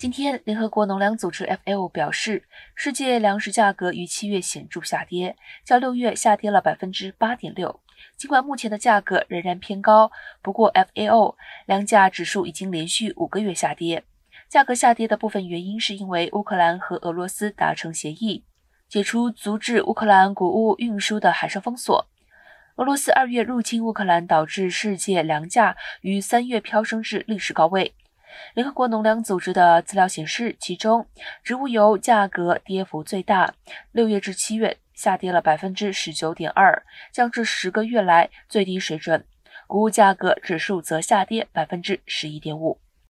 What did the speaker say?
今天，联合国农粮组织 FAO 表示，世界粮食价格于七月显著下跌，较六月下跌了百分之八点六。尽管目前的价格仍然偏高，不过 FAO 粮价指数已经连续五个月下跌。价格下跌的部分原因是因为乌克兰和俄罗斯达成协议，解除阻止乌克兰谷物运输的海上封锁。俄罗斯二月入侵乌克兰，导致世界粮价于三月飙升至历史高位。联合国农粮组织的资料显示，其中植物油价格跌幅最大，六月至七月下跌了百分之十九点二，降至十个月来最低水准。谷物价格指数则下跌百分之十一点五。